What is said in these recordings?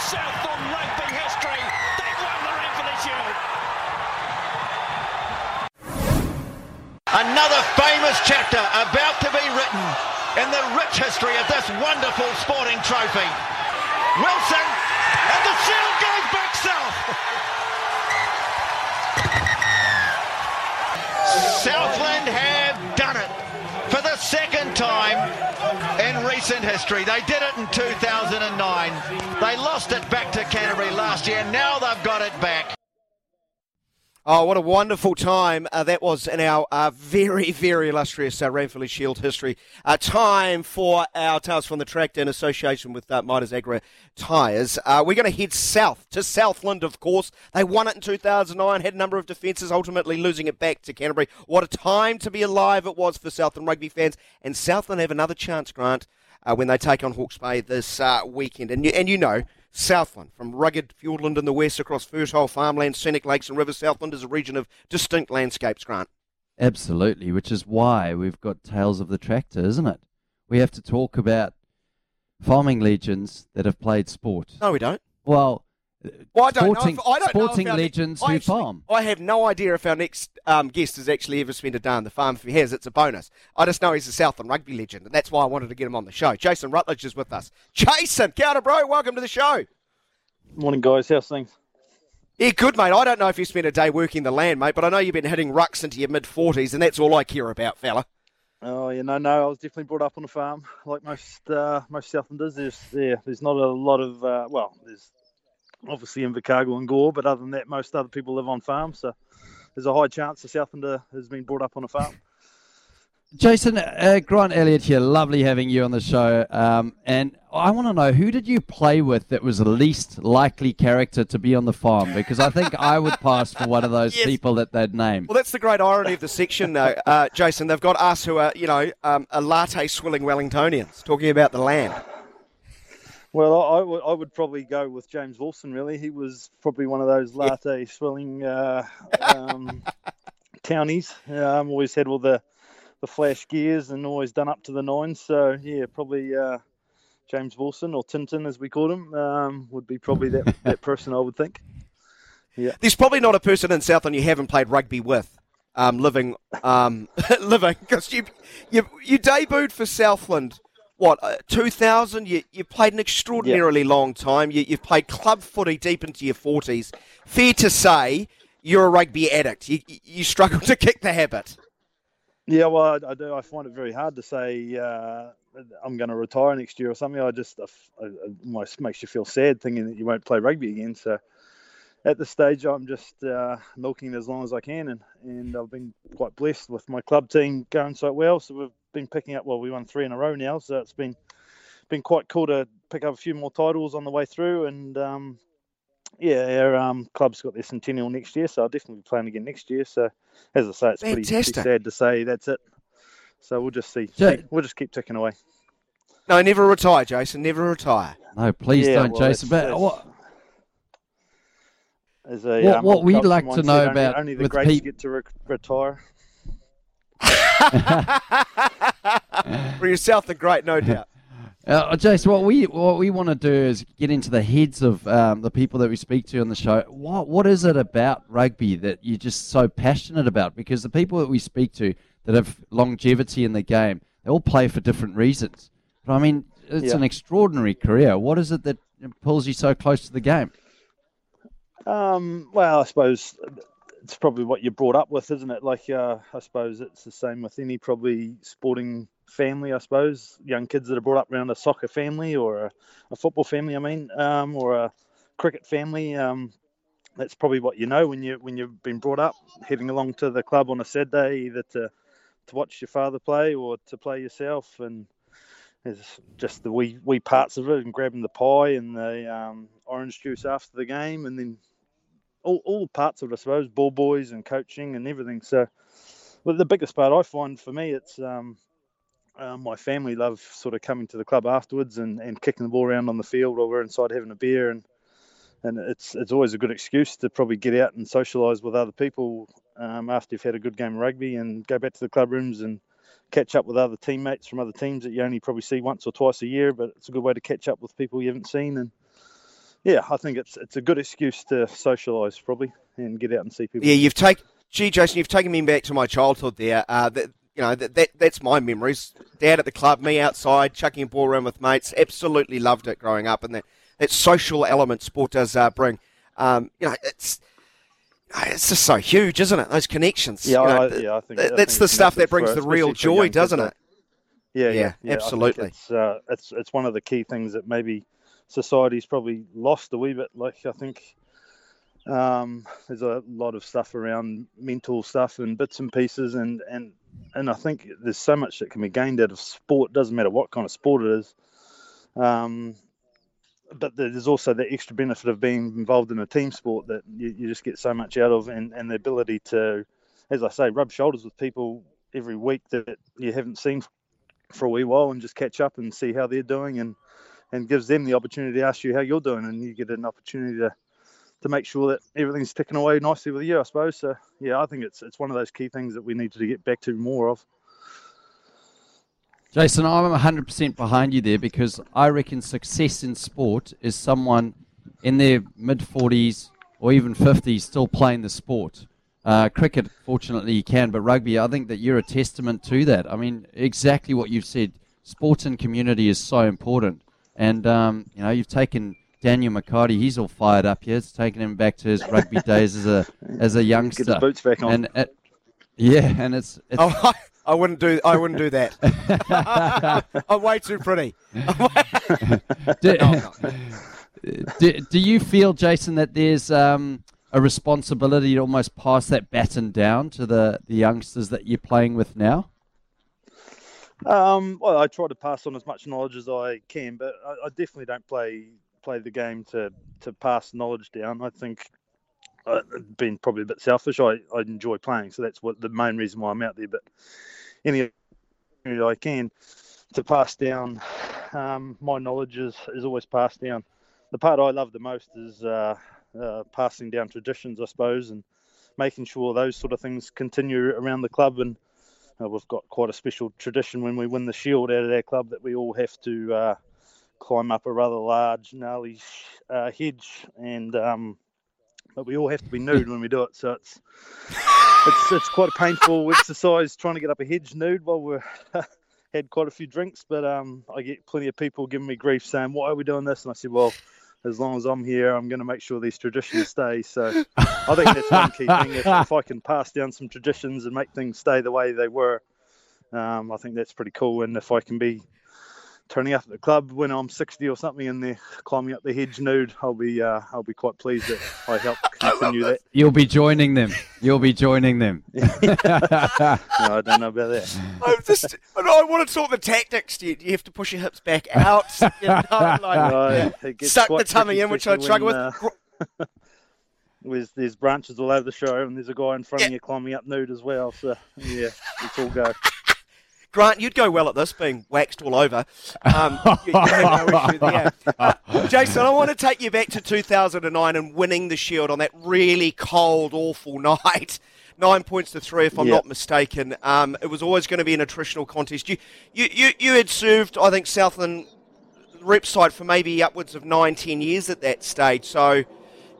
In Southland rugby history. They've won the Ranfurly Shield. Another famous chapter about to be written in the rich history of this wonderful sporting trophy. Wilson, and the shield goes back south. Southland have done it for the second time in recent history. They did it in 2009. Lost it back to Canterbury last year. Now they've got it back. Oh, what a wonderful time uh, that was in our uh, very, very illustrious uh, Ranfurly Shield history. Uh, time for our Tales from the Track in association with uh, Mitas Agri Tyres. Uh, we're going to head south to Southland, of course. They won it in 2009, had a number of defences, ultimately losing it back to Canterbury. What a time to be alive it was for Southland rugby fans. And Southland have another chance, Grant, uh, when they take on Hawke's Bay this uh, weekend. And you, and you know, Southland, from rugged Fiordland in the west across fertile farmland, scenic lakes and rivers, Southland is a region of distinct landscapes, Grant. Absolutely, which is why we've got Tales of the Tractor, isn't it? We have to talk about farming legends that have played sport. No, we don't. Well, Well, I don't sporting, know. If, I don't sporting if our legends who farm. I have no idea if our next um, guest has actually ever spent a day on the farm. If he has, it's a bonus. I just know he's a Southland rugby legend, and that's why I wanted to get him on the show. Jason Rutledge is with us. Jason, kia ora, bro. Welcome to the show. Morning, guys. How's things? Yeah, good, mate. I don't know if you spent a day working the land, mate, but I know you've been hitting rucks into your mid 40s, and that's all I care about, fella. Oh, you know, no, I was definitely brought up on a farm, like most uh, most Southlanders. There's yeah, there's not a lot of uh, well, there's obviously in Invercargill and Gore, but other than that, most other people live on farms. So there's a high chance the Southlander has been brought up on a farm. Jason, uh, Grant Elliott here. Lovely having you on the show. Um, and I want to know who did you play with that was the least likely character to be on the farm? Because I think I would pass for one of those Yes. people that they'd name. Well, that's the great irony of the section, though, uh, Jason. They've got us who are, you know, um, a latte swilling Wellingtonians talking about the land. Well, I, I would- probably go with James Wilson. Really, he was probably one of those latte swilling uh, um, townies. Um, always had all the the flash gears and always done up to the nines. So yeah, probably uh, James Wilson or Tintin, as we called him, um, would be probably that, that person. I would think. Yeah. There's probably not a person in Southland you haven't played rugby with, um, living, um, living, because you, you, you debuted for Southland. What, uh, 2000? You, you played an extraordinarily long time. You, you've played club footy deep into your 40s. Fair to say, you're a rugby addict. You, you struggle to kick the habit. Yeah, well, I, I do. I find it very hard to say uh, I'm going to retire next year or something. I just I, I, it almost makes you feel sad thinking that you won't play rugby again. So at this stage, I'm just uh, milking it as long as I can, and, and I've been quite blessed with my club team going so well. So we've been picking up. Well, we won three in a row now, so it's been been quite cool to pick up a few more titles on the way through. And um, yeah, our um, club's got their centennial next year, so I'll definitely be playing again next year. So as I say, it's pretty, pretty Fantastic. sad to say that's it. So we'll just see. Ja- We'll just keep ticking away. No, never retire, Jason. Never retire. No, please Yeah, don't, well, Jason. that's- But that's- what, As a, What- um, what we'd like to know said, only- about only the with greats peop- get to re- retire. For yourself, the great, no doubt. Uh, Jason, what we what we want to do is get into the heads of um, the people that we speak to on the show. What what is it about rugby that you're just so passionate about? Because the people that we speak to that have longevity in the game, they all play for different reasons. But I mean, it's Yeah. an extraordinary career. What is it that pulls you so close to the game? Um, well, I suppose it's probably what you're brought up with, isn't it? Like, uh, I suppose it's the same with any probably sporting family. I suppose young kids that are brought up around a soccer family or a, a football family. I mean, um, or a cricket family. Um, that's probably what you know when you when you've been brought up, heading along to the club on a Saturday, either to to watch your father play or to play yourself, and there's just the wee wee parts of it, and grabbing the pie and the um, orange juice after the game, and then all, all parts of it, I suppose, ball boys and coaching and everything. So, well, the biggest part I find for me, it's um, uh, my family love sort of coming to the club afterwards and, and kicking the ball around on the field while we're inside having a beer and and it's it's always a good excuse to probably get out and socialise with other people um, after you've had a good game of rugby and go back to the club rooms and catch up with other teammates from other teams that you only probably see once or twice a year. But it's a good way to catch up with people you haven't seen and yeah, I think it's it's a good excuse to socialise probably and get out and see people. Yeah, you've taken, gee, Jason, you've taken me back to my childhood there. Uh, that, you know, that, that that's my memories. Dad at the club, me outside, chucking a ball around with mates. Absolutely loved it growing up, and that, that social element sport does uh, bring. Um, you know, it's it's just so huge, isn't it? Those connections. Yeah, you know, I, yeah, I think th- I that's think the stuff that brings the real especially for young joy, doesn't like- it? Yeah, yeah, Yeah, yeah, absolutely. It's, uh, it's it's one of the key things that maybe society's probably lost a wee bit. Like I think um, there's a lot of stuff around mental stuff and bits and pieces, and and and I think there's so much that can be gained out of sport. Doesn't matter what kind of sport it is. Um, but there's also the extra benefit of being involved in a team sport that you, you just get so much out of, and, and the ability to, as I say, rub shoulders with people every week that you haven't seen for a wee while and just catch up and see how they're doing and and gives them the opportunity to ask you how you're doing and you get an opportunity to to make sure that everything's ticking away nicely with you I suppose so yeah I think it's it's one of those key things that we need to get back to more of Jason, I'm 100% behind you there because I reckon success in sport is someone in their mid 40s or even 50s still playing the sport. Uh, cricket, fortunately, you can, but rugby, I think that you're a testament to that. I mean, exactly what you've said. Sports and community is so important. And, um, you know, you've taken Daniel McHardy, he's all fired up here. It's taken him back to his rugby days as a as a youngster. get his boots back on And it, yeah, and it's, it's Oh, I, I wouldn't do. I wouldn't do that. I'm way too pretty. do, do, do you feel, Jason, that there's um, a responsibility to almost pass that baton down to the, the youngsters that you're playing with now? Um, well, I try to pass on as much knowledge as I can, but I, I definitely don't play play the game to, to pass knowledge down. I think uh, being probably a bit selfish, I, I enjoy playing, so that's what the main reason why I'm out there. But any I can to pass down um, my knowledge is, is always passed down. The part I love the most is uh, uh, passing down traditions, I suppose, and making sure those sort of things continue around the club and uh, we've got quite a special tradition when we win the shield out of our club that we all have to uh, climb up a rather large, gnarly uh, hedge, and um, but we all have to be nude when we do it. So it's it's it's quite a painful exercise trying to get up a hedge nude while we're had quite a few drinks. But um, I get plenty of people giving me grief saying, "Why are we doing this?" And I said, "Well." As long as I'm here, I'm going to make sure these traditions stay. So, I think that's one key thing. If, if I can pass down some traditions and make things stay the way they were, um, I think that's pretty cool. And if I can be turning up at the club when I'm 60 or something and they're climbing up the hedge nude, I'll be uh, I'll be quite pleased that I helped continue that. You'll be joining them. You'll be joining them. No, I don't know about that. I'm just. I want to talk the tactics. Do you, do you have to push your hips back out? You know, like, it gets suck the tummy tricky, in, which I struggle when, with. uh, There's, there's branches all over the show, and there's a guy in front of you climbing up nude as well. So yeah, it's all go. Grant, you'd go well at this, being waxed all over. Um, you- no issue there. Uh, Jason, I want to take you back to 2009 and winning the Shield on that really cold, awful night. Nine points to three, if I'm Yeah. not mistaken. Um, it was always going to be an attritional contest. You, you, you, you had served, I think, Southland rep side for maybe upwards of nine, ten years at that stage. So,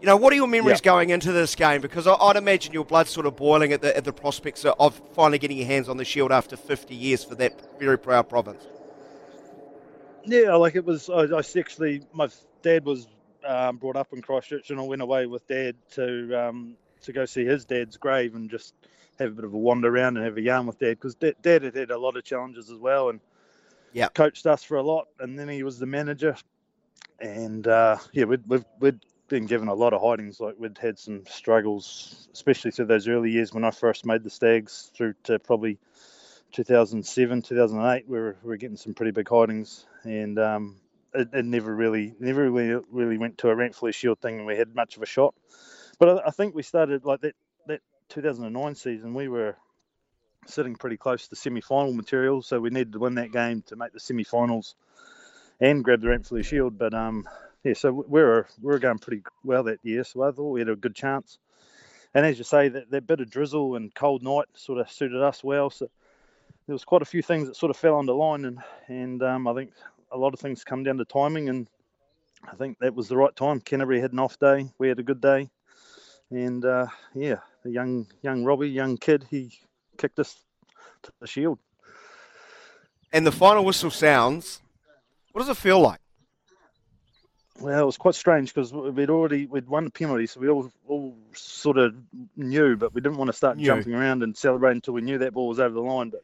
you know, what are your memories Yeah. going into this game? Because I, I'd imagine your blood's sort of boiling at the, at the prospects of finally getting your hands on the shield after 50 years for that very proud province. Yeah, like it was. I, I actually, my dad was um, brought up in Christchurch, and I went away with dad to um, to go see his dad's grave and just have a bit of a wander around and have a yarn with dad because dad, dad had had a lot of challenges as well and yeah, coached us for a lot. And then he was the manager, and uh, yeah, we'd, we'd we'd been given a lot of hidings. Like we'd had some struggles, especially through those early years when I first made the Stags through to probably 2007, 2008. We were, we were getting some pretty big hidings, and um, it, it, never really, never really, really went to a Ranfurly Shield thing, and we had much of a shot. But I, I think we started like that that 2009 season. We were sitting pretty close to semi-final material, so we needed to win that game to make the semi-finals and grab the Ranfurly Shield. But um, yeah, so we were we were going pretty well that year, so I thought we had a good chance. And as you say, that, that bit of drizzle and cold night sort of suited us well. So there was quite a few things that sort of fell under line, and and um, I think a lot of things come down to timing, and I think that was the right time. Canterbury had an off day, we had a good day, and uh, yeah, the young young Robbie, young kid, he kicked us to the shield. And the final whistle sounds. What does it feel like? Well, it was quite strange because we'd already we'd won the penalty, so we all all sort of knew, but we didn't want to start knew. jumping around and celebrating until we knew that ball was over the line. But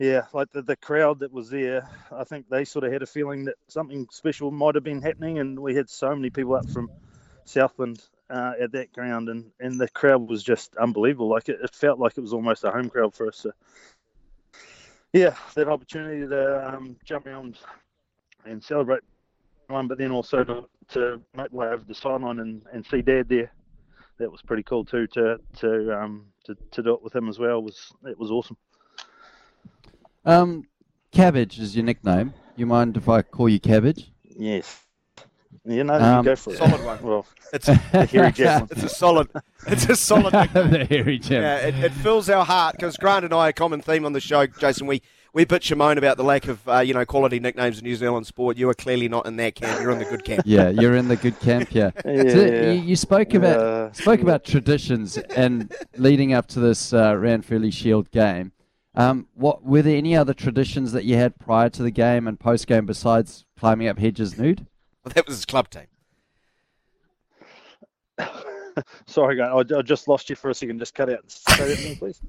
yeah, like the, the crowd that was there, I think they sort of had a feeling that something special might have been happening, and we had so many people up from Southland uh, at that ground, and, and the crowd was just unbelievable. Like it, it, felt like it was almost a home crowd for us. So, yeah, that opportunity to um, jump around and celebrate one, but then also to, to make way over the sideline and, and see Dad there. That was pretty cool too. To to um to, to do it with him as well was it was awesome. Um, Cabbage is your nickname. You mind if I call you Cabbage? Yes. You know, um, you go for it. Solid one. Well, it's a hairy It's a solid. It's a solid. the hairy gem. Yeah, it, it fills our heart because Grant and I a common theme on the show, Jason. We we bitch and moan about the lack of uh, you know quality nicknames in New Zealand sport. You are clearly not in that camp. You're in the good camp. Yeah, you're in the good camp. Yeah. yeah, so yeah. You, you, spoke about uh, spoke about traditions and leading up to this uh, Ranfurly Shield game. Um, what were there any other traditions that you had prior to the game and post game besides climbing up hedges nude? Well, that was his club team. Sorry, I, I just lost you for a second. Just cut out. Say that please.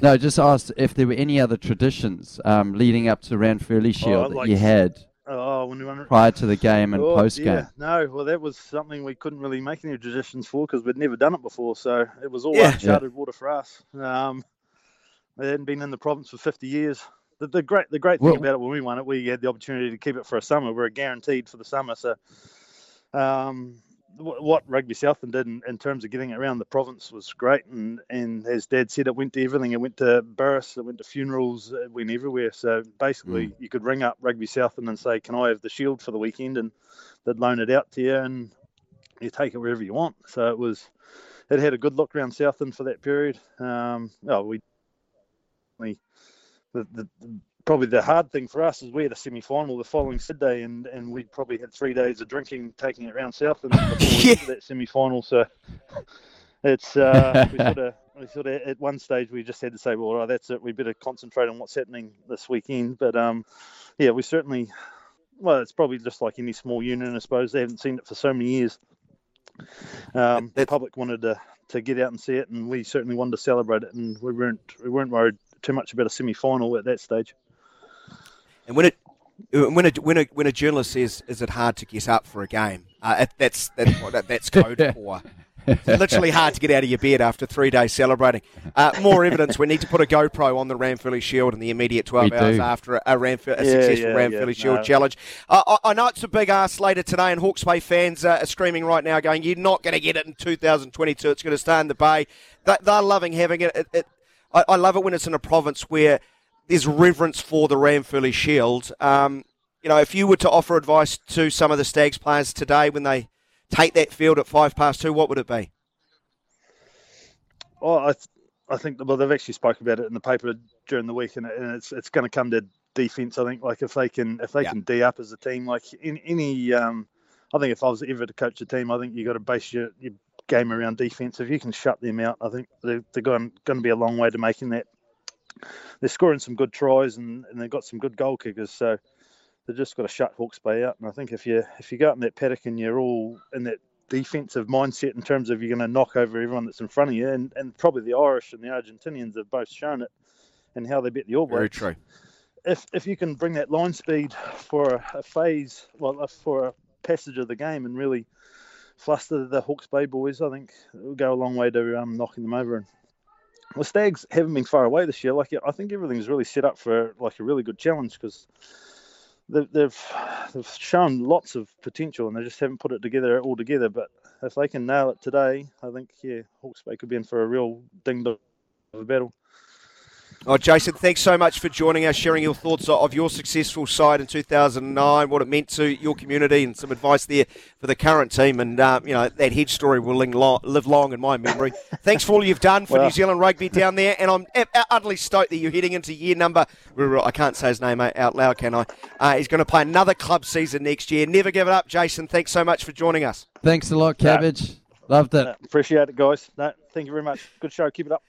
No, just asked if there were any other traditions um, leading up to Ranfurly oh, Shield oh, like, that you had oh, when we prior to the game and oh, post game. Yeah. No, well, that was something we couldn't really make any traditions for because we'd never done it before. So it was all yeah. uncharted yeah. water for us. Um, they hadn't been in the province for 50 years. The, the great the great thing well, about it when we won it, we had the opportunity to keep it for a summer. We are guaranteed for the summer. So um, what Rugby Southland did in, in, terms of getting it around the province was great. And, and as Dad said, it went to everything. It went to Burris, it went to funerals, it went everywhere. So basically, mm. you could ring up Rugby Southland and say, Can I have the shield for the weekend? And they'd loan it out to you and you take it wherever you want. So it was, it had a good look around Southland for that period. Um, oh, we the, the, probably the hard thing for us is we had a semi final the following Sydney, and, and we probably had three days of drinking, taking it around south, and before yeah. that semi final. So it's uh, we sort of we sort of at one stage we just had to say, well, all right, that's it. We better concentrate on what's happening this weekend. But um, yeah, we certainly. Well, it's probably just like any small union, I suppose. They haven't seen it for so many years. Um, the public wanted to, to get out and see it, and we certainly wanted to celebrate it, and we weren't we weren't worried too much about a semi final at that stage. And when it when a when a when a journalist says, "Is it hard to get up for a game?" Uh, that's that's that, that's code for. It's literally hard to get out of your bed after three days celebrating. Uh, more evidence: we need to put a GoPro on the Ranfurly Shield in the immediate 12 we hours do. after a, a, Ranf- a yeah, successful yeah, Ranfurly yeah, Shield no. challenge. Uh, I, I, know it's a big ask later today, and Hawke's Bay fans uh, are screaming right now, going, "You're not going to get it in 2022. It's going to stay in the Bay." They, are loving having it. it, it I, I love it when it's in a province where there's reverence for the Ranfurly Shield. Um, you know, if you were to offer advice to some of the Stags players today when they take that field at five past two, what would it be? Oh, I, th- I think well they've actually spoke about it in the paper during the week, and, and it's it's going to come to defense. I think like if they can if they yeah. can d up as a team, like in any, um, I think if I was ever to coach a team, I think you got to base your, your game around defense. If you can shut them out, I think they're, they're going going to be a long way to making that they're scoring some good tries and, and they've got some good goal kickers. So they've just got to shut Hawke's Bay out. And I think if you if you go up in that paddock and you're all in that defensive mindset in terms of you're going to knock over everyone that's in front of you, and, and probably the Irish and the Argentinians have both shown it and how they beat the All Blacks. Very true. If if you can bring that line speed for a, a phase, well, for a passage of the game, and really fluster the Hawke's Bay boys, I think it will go a long way to um, knocking them over. And the Stags haven't been far away this year. Like I think everything's really set up for like a really good challenge because they've, they've they've shown lots of potential and they just haven't put it together all together. But if they can nail it today, I think yeah, Hawke's Bay could be in for a real ding dong of a battle. Oh, Jason, thanks so much for joining us, sharing your thoughts of your successful side in 2009, what it meant to your community, and some advice there for the current team. And, uh, you know, that head story will live long in my memory. thanks for all you've done for well, New Zealand rugby down there. And I'm utterly stoked that you're heading into year number. I can't say his name out loud, can I? Uh, he's going to play another club season next year. Never give it up, Jason. Thanks so much for joining us. Thanks a lot, Cabbage. No, Loved it. No, appreciate it, guys. No, thank you very much. Good show. Keep it up.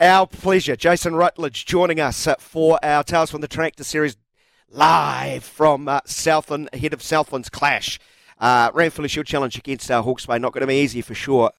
Our pleasure. Jason Rutledge joining us uh, for our Tales from the Tractor series live from uh, Southland, ahead of Southland's clash. Uh, Ranfurly Shield Challenge against uh, Hawke's Bay. Not going to be easy for sure.